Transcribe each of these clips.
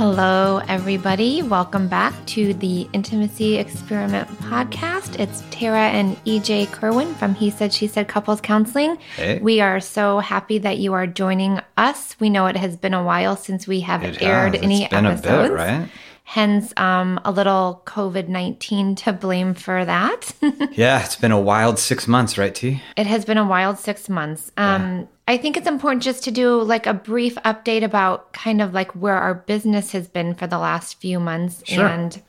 Hello, everybody. Welcome back to the Intimacy Experiment podcast. It's Tara and EJ Kerwin from He Said, She Said Couples Counseling. Hey. We are so happy that you are joining us. We know it has been a while since we have It aired has. any It's been episodes. a bit, right? Hence, um, a little COVID 19 to blame for that. Yeah, it's been a wild six months, right, T? It has been a wild six months. Um, I think it's important just to do like a brief update about kind of like where our business has been for the last few months. Sure. And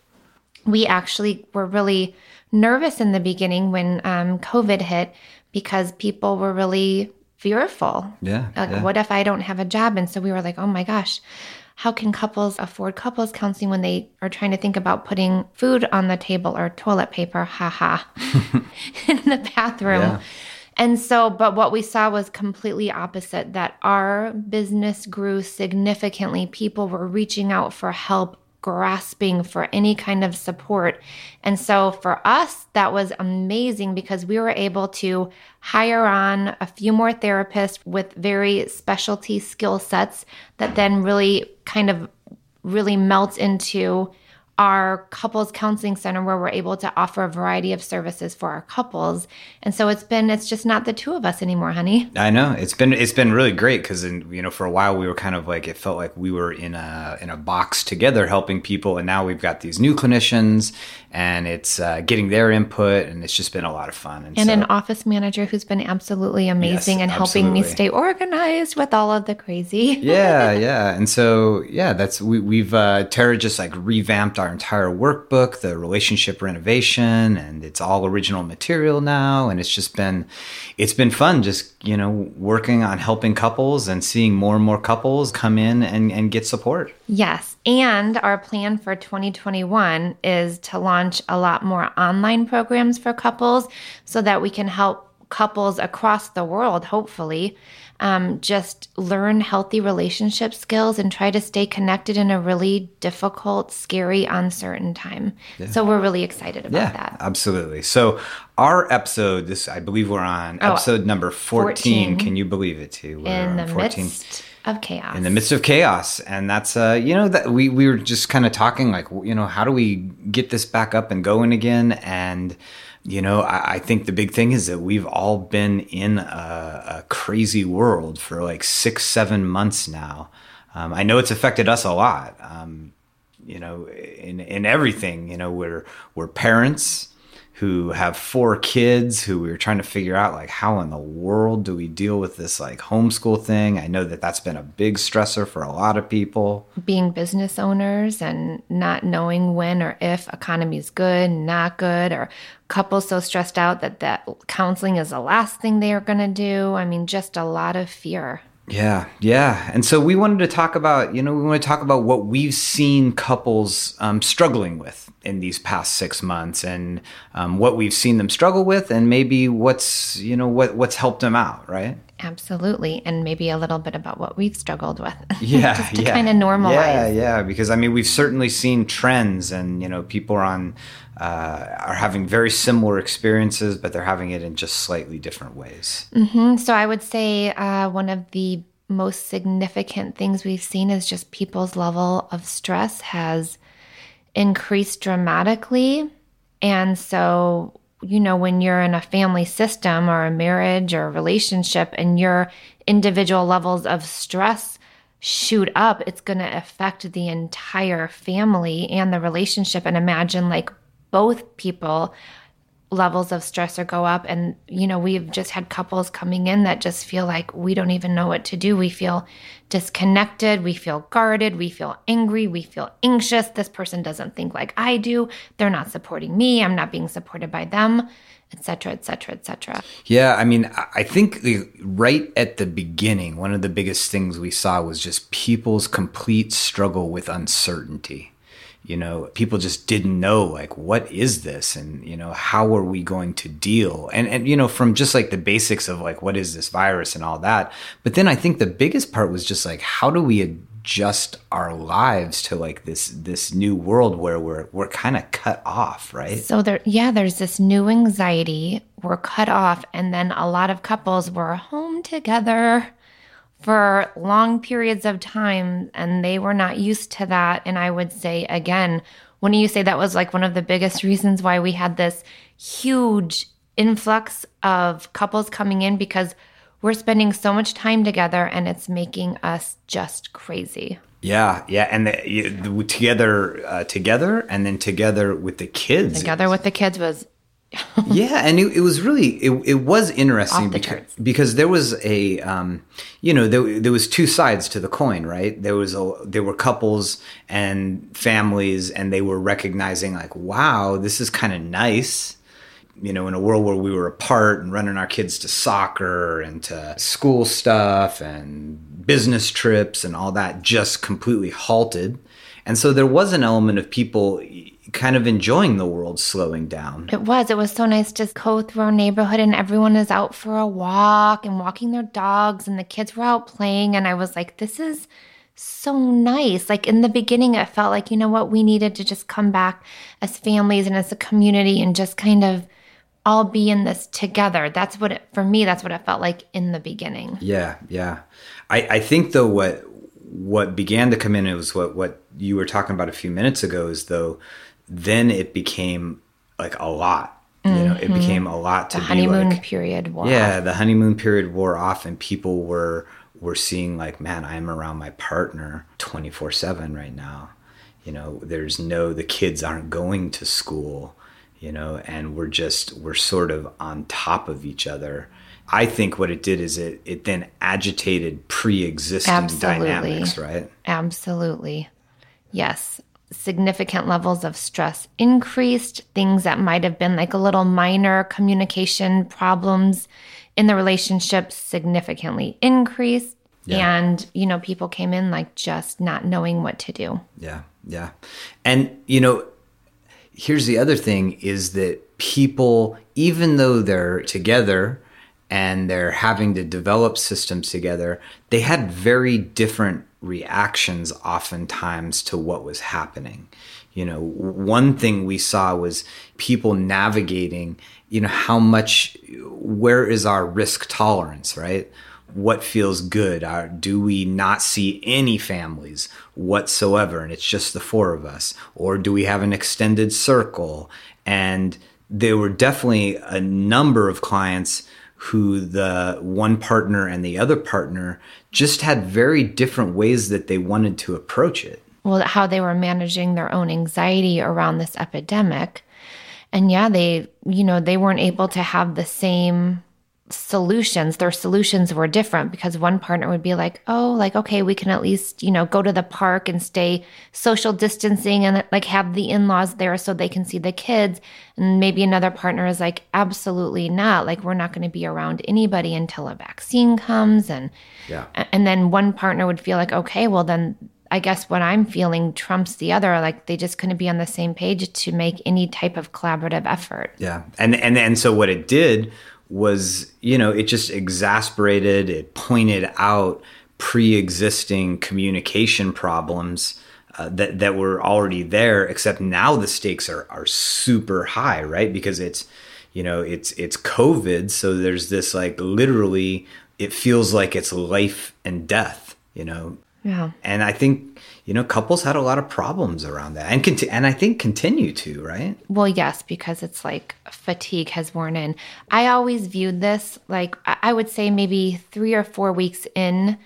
we actually were really nervous in the beginning when um, COVID hit because people were really fearful. Yeah, Like, yeah. what if I don't have a job? And so we were like, oh my gosh, how can couples afford couples counseling when they are trying to think about putting food on the table or toilet paper? Ha ha. in the bathroom. Yeah. And so, but what we saw was completely opposite that our business grew significantly. People were reaching out for help, grasping for any kind of support. And so for us, that was amazing because we were able to hire on a few more therapists with very specialty skill sets that then really kind of really melt into our couples counseling center where we're able to offer a variety of services for our couples. And so it's been it's just not the two of us anymore, honey. I know it's been it's been really great because in you know for a while we were kind of like it felt like we were in a in a box together helping people, and now we've got these new clinicians, and it's uh, getting their input, and it's just been a lot of fun. And so, an office manager who's been absolutely amazing and helping me stay organized with all of the crazy. yeah, yeah. And so, yeah, that's we, we've uh, Tara just like revamped our entire workbook, the relationship renovation, and it's all original material now. And it's just been, it's been fun, just you know, working on helping couples and seeing more and more couples come in and and get support. Yes. And our plan for 2021 is to launch a lot more online programs for couples so that we can help couples across the world, hopefully, um, just learn healthy relationship skills and try to stay connected in a really difficult, scary, uncertain time. So we're really excited about Yeah, that. absolutely. So our episode, this I believe we're on Oh, episode number 14. 14. Can you believe it too? We're In the midst of chaos. in the midst of chaos and that's uh you know that we we were just kind of talking like you know how do we get this back up and going again and you know I, I think the big thing is that we've all been in a, a crazy world for like six seven months now. Um, i know it's affected us a lot. Um, you know in in everything you know we're we're parents who have four kids who we were trying to figure out like how in the world do we deal with this like homeschool thing i know that that's been a big stressor for a lot of people being business owners and not knowing when or if economy is good, not good, or couples so stressed out that that counseling is the last thing they are going to do. I mean, just a lot of fear. Yeah yeah. And so we wanted to talk about you know we want to talk about what we've seen couples um, struggling with in these past six months and um, what we've seen them struggle with and maybe what's you know what what's helped them out right Absolutely. And maybe a little bit about what we've struggled with. yeah just to yeah. kind of normalize. yeah yeah because i mean we've certainly seen trends and you know people are on uh, are having very similar experiences but they're having it in just slightly different ways Mhm. So I would say uh, one of the most significant things we've seen is just people's level of stress has increased dramatically. And so, you know, when you're in a family system or a marriage or a relationship and your individual levels of stress shoot up, it's going to affect the entire family and the relationship. And imagine like both people levels of stress or go up. And you know we've just had couples coming in that just feel like we don't even know what to do. We feel disconnected. We feel guarded. We feel angry. We feel anxious. This person doesn't think like i do. They're not supporting me. I'm not being supported by them etc etc etc Yeah, I mean, I- think right at the beginning, one of the biggest things we saw was just people's complete struggle with uncertainty. You know, people just didn't know like what is this and you know how are we going to deal and and you know from just like the basics of like what is this virus and all that. But then I think the biggest part was just like how do we adjust our lives to like this this new world where we're we're kind of cut off, right? So there, yeah, there's this new anxiety. We're cut off, and then a lot of couples were home together for long periods of time and they were not used to that. And I would say again, when you say that was like one of the biggest reasons why we had this huge influx of couples coming in because we're spending so much time together and it's making us just crazy. Yeah, yeah, and the, you, the, together, uh, together, and then together with the kids. Together with the kids was. yeah, and it, it, was really it, it was interesting because, because there was a um, you know there, there was two sides to the coin, right? There was a there were couples and families, and they were recognizing like, wow, this is kind of nice you know, in a world where we were apart and running our kids to soccer and to school stuff and business trips and all that just completely halted. And so there was an element of people kind of enjoying the world slowing down. It was. It was so nice to go through our neighborhood and everyone is out for a walk and walking their dogs and the kids were out playing. And I was like, this is so nice. Like in the beginning, it felt like, you know what, we needed to just come back as families and as a community and just kind of all be in this together. That's what it, for me, that's what it felt like in the beginning. Yeah, yeah. I, I think though what what began to come in was what what you were talking about a few minutes ago is though then it became like a lot. Mm-hmm. You know, it mm-hmm. became a lot to the honeymoon like, period wore yeah, off. the honeymoon period wore off and people were were seeing like, man, I'm around my partner 24 seven right now. You know, there's no, the kids aren't going to school you know, and we're just we're sort of on top of each other. I think what it did is it it then agitated pre-existing Absolutely. dynamics, right? Absolutely. Yes. Significant levels of stress increased, things that might have been like a little minor communication problems in the relationship significantly increased. Yeah. And, you know, people came in like just not knowing what to do. Yeah. Yeah. And, you know, here's the other thing is that people, even though they're together and they're having to develop systems together, they had very different reactions oftentimes to what was happening. You know, one thing we saw was people navigating, you know, how much, where is our risk tolerance, right? what feels good? Are, do we not see any families whatsoever and it's just the four of us? Or do we have an extended circle? And there were definitely a number of clients who the one partner and the other partner just had very different ways that they wanted to approach it. Well, how they were managing their own anxiety around this epidemic. And yeah, they, you know, they weren't able to have the same solutions their solutions were different because one partner would be like oh like okay we can at least you know go to the park and stay social distancing and like have the in-laws there so they can see the kids. And maybe another partner is like absolutely not. Like we're not going to be around anybody until a vaccine comes. And yeah. and then one partner would feel like okay well then I guess what I'm feeling trumps the other. Like they just couldn't be on the same page to make any type of collaborative effort. Yeah, and and and so what it did was, you know, it just exasperated, it pointed out pre existing communication problems. Uh, that that were already there, except now the stakes are are super high, right? Because it's you know it's it's COVID, so there's this like literally it feels like it's life and death, you know. Yeah. And I think you know, couples had a lot of problems around that, and conti- and I think continue to, right? Well, yes, because it's like fatigue has worn in. I always viewed this like I would say maybe three or four weeks in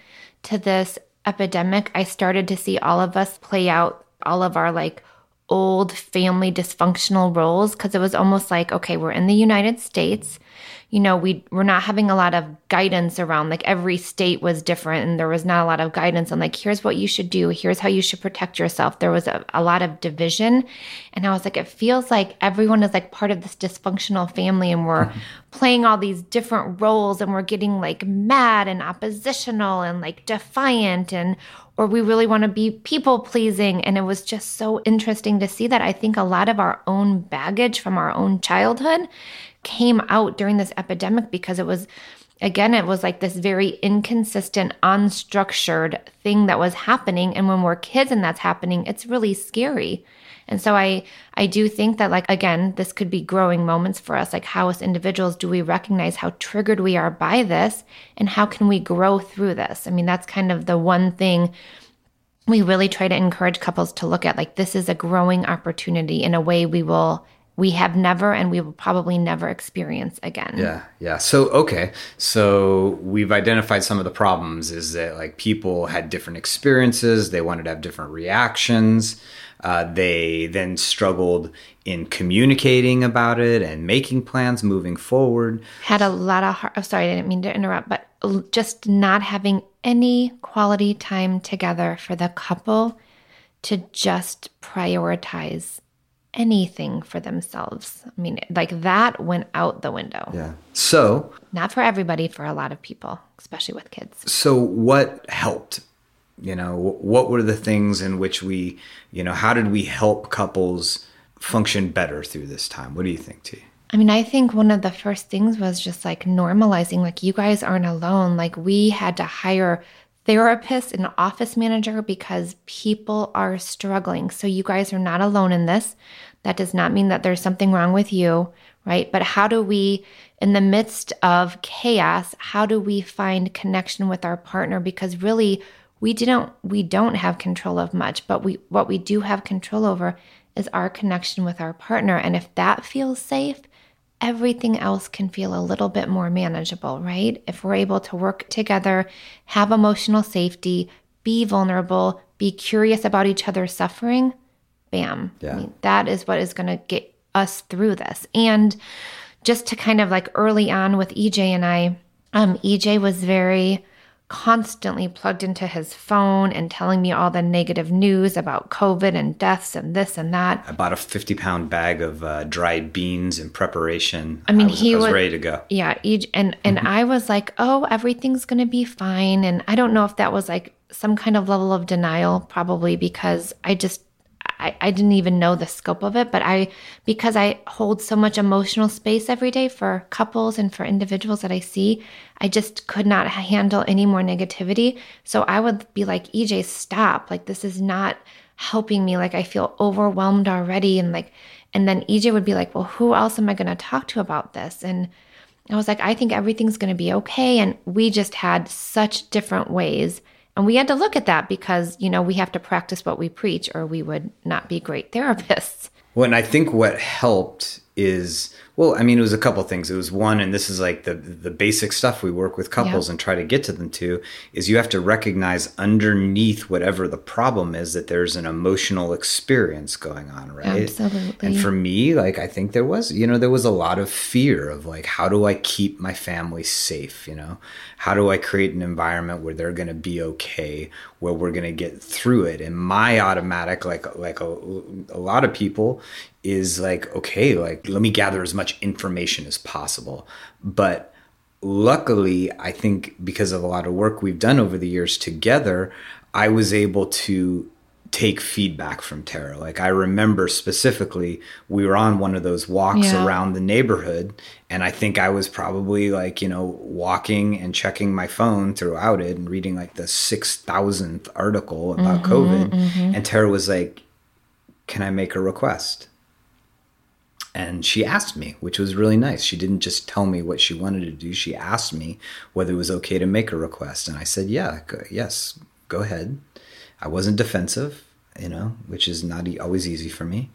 to this epidemic, I started to see all of us play out all of our like old family dysfunctional roles because it was almost like okay, we're in the United States you know, we we're not having a lot of guidance around like every state was different and there was not a lot of guidance on like here's what you should do, here's how you should protect yourself. There was a, a lot of division. And I was like, it feels like everyone is like part of this dysfunctional family and we're mm-hmm. playing all these different roles and we're getting like mad and oppositional and like defiant and or we really want to be people pleasing. And it was just so interesting to see that. I think a lot of our own baggage from our own childhood came out during this epidemic because it was again it was like this very inconsistent unstructured thing that was happening. And when we're kids and that's happening it's really scary. And so i i do think that like again this could be growing moments for us. Like how as individuals do we recognize how triggered we are by this and how can we grow through this? I mean that's kind of the one thing we really try to encourage couples to look at. Like this is a growing opportunity in a way we will we have never and we will probably never experience again. Yeah, yeah. So okay, so we've identified some of the problems. Is that like people had different experiences? They wanted to have different reactions. Uh, they then struggled in communicating about it and making plans moving forward. Had a lot of heart. Oh, sorry, I didn't mean to interrupt, but just not having any quality time together for the couple to just prioritize anything for themselves. I mean, like that went out the window. Yeah. So, not for everybody, for a lot of people, especially with kids. So, what helped? You know, what were the things in which we, you know, how did we help couples function better through this time? What do you think, T? I mean, I think one of the first things was just like normalizing, like, you guys aren't alone. Like, we had to hire therapist and office manager because people are struggling. So you guys are not alone in this. That does not mean that there's something wrong with you, right? But how do we, in the midst of chaos, how do we find connection with our partner? Because really, we didn't we don't have control of much, but we what we do have control over is our connection with our partner. And if that feels safe, everything else can feel a little bit more manageable, right? If we're able to work together, have emotional safety, be vulnerable, be curious about each other's suffering, bam. Yeah. I mean, that is what is going to get us through this. And just to kind of like early on with EJ and I, um, EJ was very constantly plugged into his phone and telling me all the negative news about COVID and deaths and this and that. I bought a 50 pound bag of uh, dried beans in preparation. I mean, I was, he I was, was ready to go. Yeah. EJ, and, and mm-hmm. I was like, oh, everything's going to be fine. And I don't know if that was like some kind of level of denial, probably because I just I, I didn't even know the scope of it, but I, because I hold so much emotional space every day for couples and for individuals that I see, I just could not handle any more negativity. So I would be like, EJ, stop. Like, this is not helping me. Like, I feel overwhelmed already. And like, and then EJ would be like, well, who else am I going to talk to about this? And I was like, I think everything's going to be okay. And we just had such different ways and we had to look at that because, you know, we have to practice what we preach or we would not be great therapists. Well, and I think what helped is well, I mean, it was a couple things. It was one, and this is like the the basic stuff we work with couples yeah. and try to get to them to is you have to recognize underneath whatever the problem is that there's an emotional experience going on, right? Absolutely. And for me, like I think there was, you know, there was a lot of fear of like, how do I keep my family safe? You know, how do I create an environment where they're going to be okay, where we're going to get through it? And my automatic, like like a, a lot of people, is like, okay, like let me gather as much information as possible. But luckily, I think because of a lot of work we've done over the years together, I was able to take feedback from Tara. Like I remember specifically, we were on one of those walks yeah. around the neighborhood, and I think I was probably like you know walking and checking my phone throughout it and reading like the six thousandth article about mm-hmm, COVID, mm-hmm. and Tara was like, "Can I make a request?" And she asked me, which was really nice. She didn't just tell me what she wanted to do. She asked me whether it was okay to make a request, and I said, "Yeah, go, yes, go ahead." I wasn't defensive, you know, which is not e- always easy for me.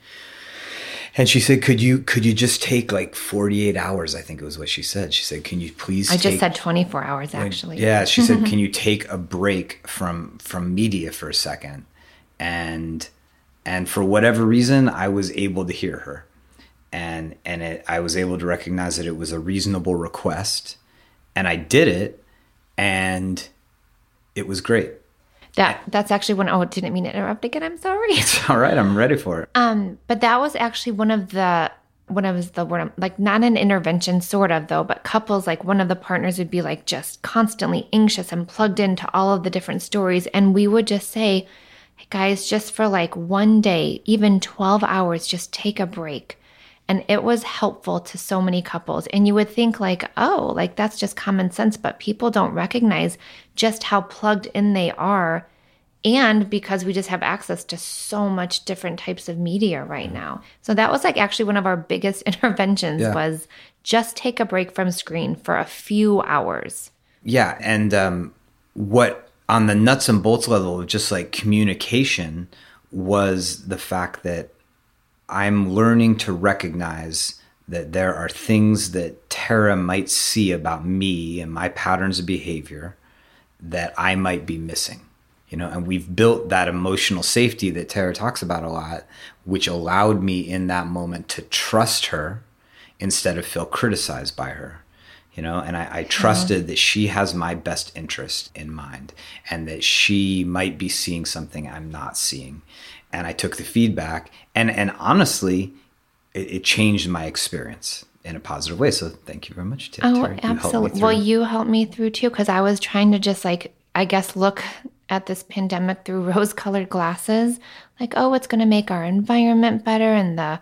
And she said, "Could you could you just take like 48 hours?" I think it was what she said. She said, "Can you please?" I just said 24 hours actually. Yeah, she said, "Can you take a break from from media for a second? And and for whatever reason, I was able to hear her and and it, I was able to recognize that it was a reasonable request, and I did it, and it was great. That that's actually one. Oh, didn't mean to interrupt again. I'm sorry. It's all right. I'm ready for it. Um, but that was actually one of the when I was the word like not an intervention sort of though, but couples like one of the partners would be like just constantly anxious and plugged into all of the different stories, and we would just say, hey guys, just for like one day, even 12 hours, just take a break And it was helpful to so many couples. And you would think, like, oh, like that's just common sense, but people don't recognize just how plugged in they are. And because we just have access to so much different types of media right now. So that was like actually one of our biggest interventions Yeah. was just take a break from screen for a few hours. Yeah, and um, what on the nuts and bolts level of just like communication was the fact that I'm learning to recognize that there are things that Tara might see about me and my patterns of behavior that I might be missing. You know, and we've built that emotional safety that Tara talks about a lot, which allowed me in that moment to trust her instead of feel criticized by her you know? And I, I mm-hmm. trusted that she has my best interest in mind and that she might be seeing something i'm not seeing and i took the feedback and and honestly it, it changed my experience in a positive way so thank you very much. Oh, Tara. You helped absolutely. Well, you helped me through too because I was trying to just like, I guess, look at this pandemic through rose colored glasses. Like, oh, it's going to make our environment better and the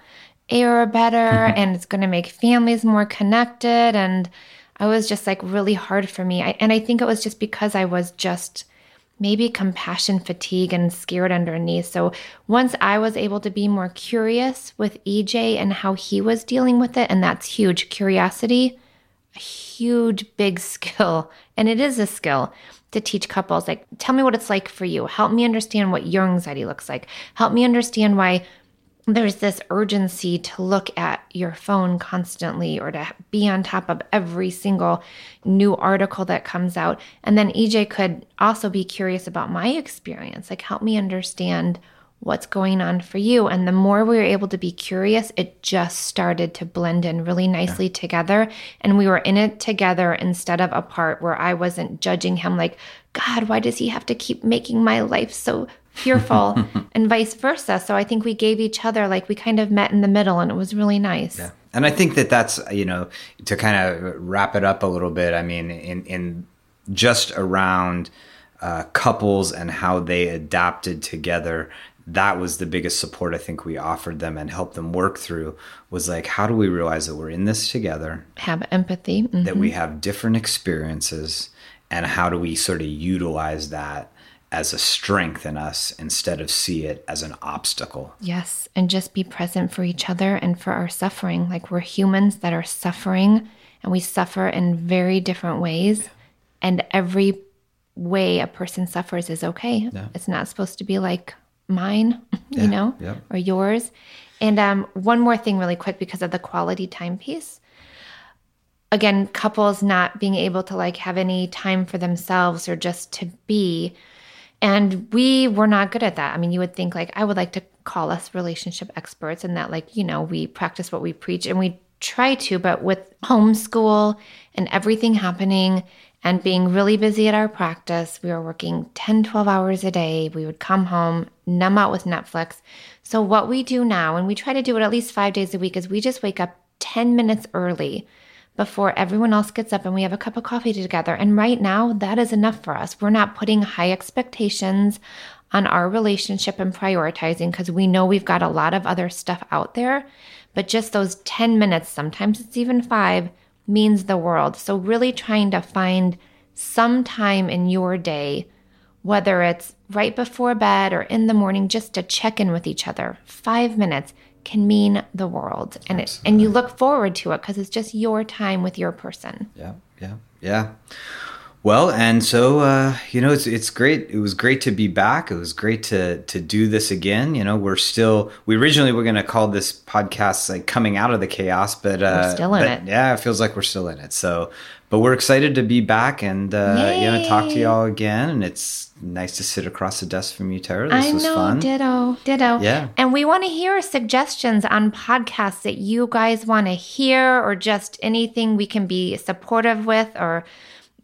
air better mm-hmm. and it's going to make families more connected. And I was just like really hard for me. I, and I think it was just because I was just maybe compassion fatigue and scared underneath. So once I was able to be more curious with EJ and how he was dealing with it, and that's huge curiosity, a huge, big skill. And it is a skill to teach couples. Like, tell me what it's like for you. Help me understand what your anxiety looks like. Help me understand why there's this urgency to look at your phone constantly or to be on top of every single new article that comes out. And then EJ could also be curious about my experience, like help me understand what's going on for you. And the more we were able to be curious, it just started to blend in really nicely together. And we were in it together instead of apart, where I wasn't judging him like, God, why does he have to keep making my life so fearful and vice versa. So I think we gave each other like we kind of met in the middle and it was really nice. Yeah. And I think that that's, you know, to kind of wrap it up a little bit, I mean, in, in just around uh, couples and how they adapted together, that was the biggest support I think we offered them and helped them work through was like, how do we realize that we're in this together, Have empathy. Mhm. that we have different experiences, and how do we sort of utilize that as a strength in us instead of see it as an obstacle? Yes. And just be present for each other and for our suffering. Like we're humans that are suffering and we suffer in very different ways. And every way a person suffers is okay. It's not supposed to be like mine, you know, yeah. or yours. And um, one more thing, really quick, because of the quality time piece. Again, couples not being able to like have any time for themselves or just to be. And we were not good at that. I mean, you would think like I would like to call us relationship experts and that like, you know, we practice what we preach and we try to, but with homeschool and everything happening and being really busy at our practice, we were working 10, 12 hours a day. We would come home, numb out with Netflix. So what we do now, and we try to do it at least 5 days a week is we just wake up 10 minutes early before everyone else gets up and we have a cup of coffee together. And right now, that is enough for us. We're not putting high expectations on our relationship and prioritizing because we know we've got a lot of other stuff out there. But just those 10 minutes, sometimes it's even five, means the world. So, really trying to find some time in your day, whether it's right before bed or in the morning, just to check in with each other. Five minutes can mean the world and it, and you look forward to it because it's just your time with your person Yeah, yeah, yeah. Well, and so uh, you know, it's it's great. It was great to be back. It was great to to do this again. You know, we're still. We originally were going to call this podcast like coming out of the chaos, but uh, still in but, it. Yeah, it feels like we're still in it. So, but we're excited to be back and uh, you know talk to y'all again. And it's nice to sit across the desk from you, Tara. This I was know, fun. ditto, ditto. Yeah. And we want to hear suggestions on podcasts that you guys want to hear or just anything we can be supportive with or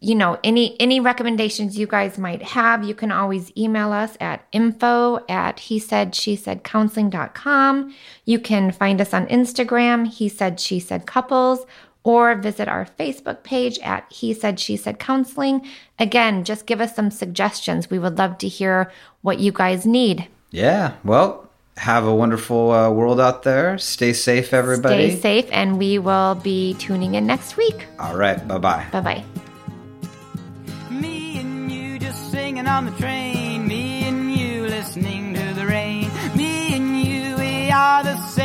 you know, any any recommendations you guys might have, you can always email us at info at he said she said counseling.com. You can find us on Instagram, he said she said couples, or visit our Facebook page at He Said She Said Counseling. Again, just give us some suggestions. We would love to hear what you guys need. Yeah. Well, have a wonderful uh, world out there. Stay safe, everybody. Stay safe, and we will be tuning in next week. All right. Bye bye. Bye bye. Me and you just singing on the train. Me and you listening to the rain. Me and you, we are the same.